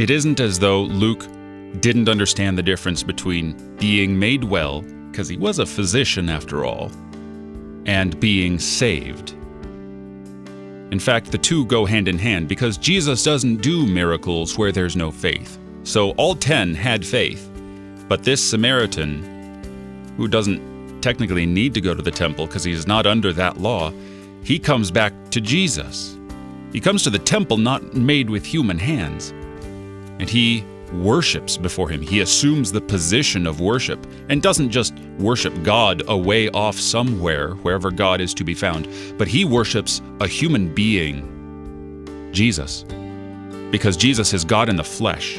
It isn't as though Luke didn't understand the difference between being made well, because he was a physician after all, and being saved. In fact, the two go hand in hand because Jesus doesn't do miracles where there's no faith. So all ten had faith. But this Samaritan, who doesn't technically need to go to the temple because he's not under that law, he comes back to Jesus. He comes to the temple not made with human hands. And he worships before him. He assumes the position of worship and doesn't just worship God away off somewhere, wherever God is to be found, but he worships a human being, Jesus, because Jesus is God in the flesh.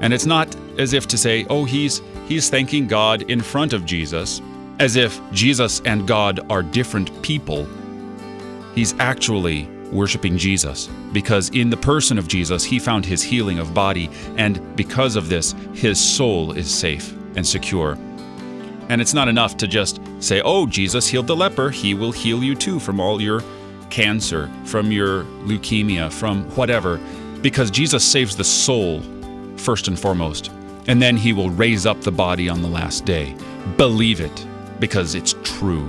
And it's not as if to say, oh, he's, he's thanking God in front of Jesus, as if Jesus and God are different people. He's actually worshiping Jesus because in the person of Jesus, he found his healing of body, and because of this, his soul is safe and secure. And it's not enough to just say, oh, Jesus healed the leper, he will heal you too from all your cancer, from your leukemia, from whatever, because Jesus saves the soul first and foremost, and then he will raise up the body on the last day. Believe it because it's true.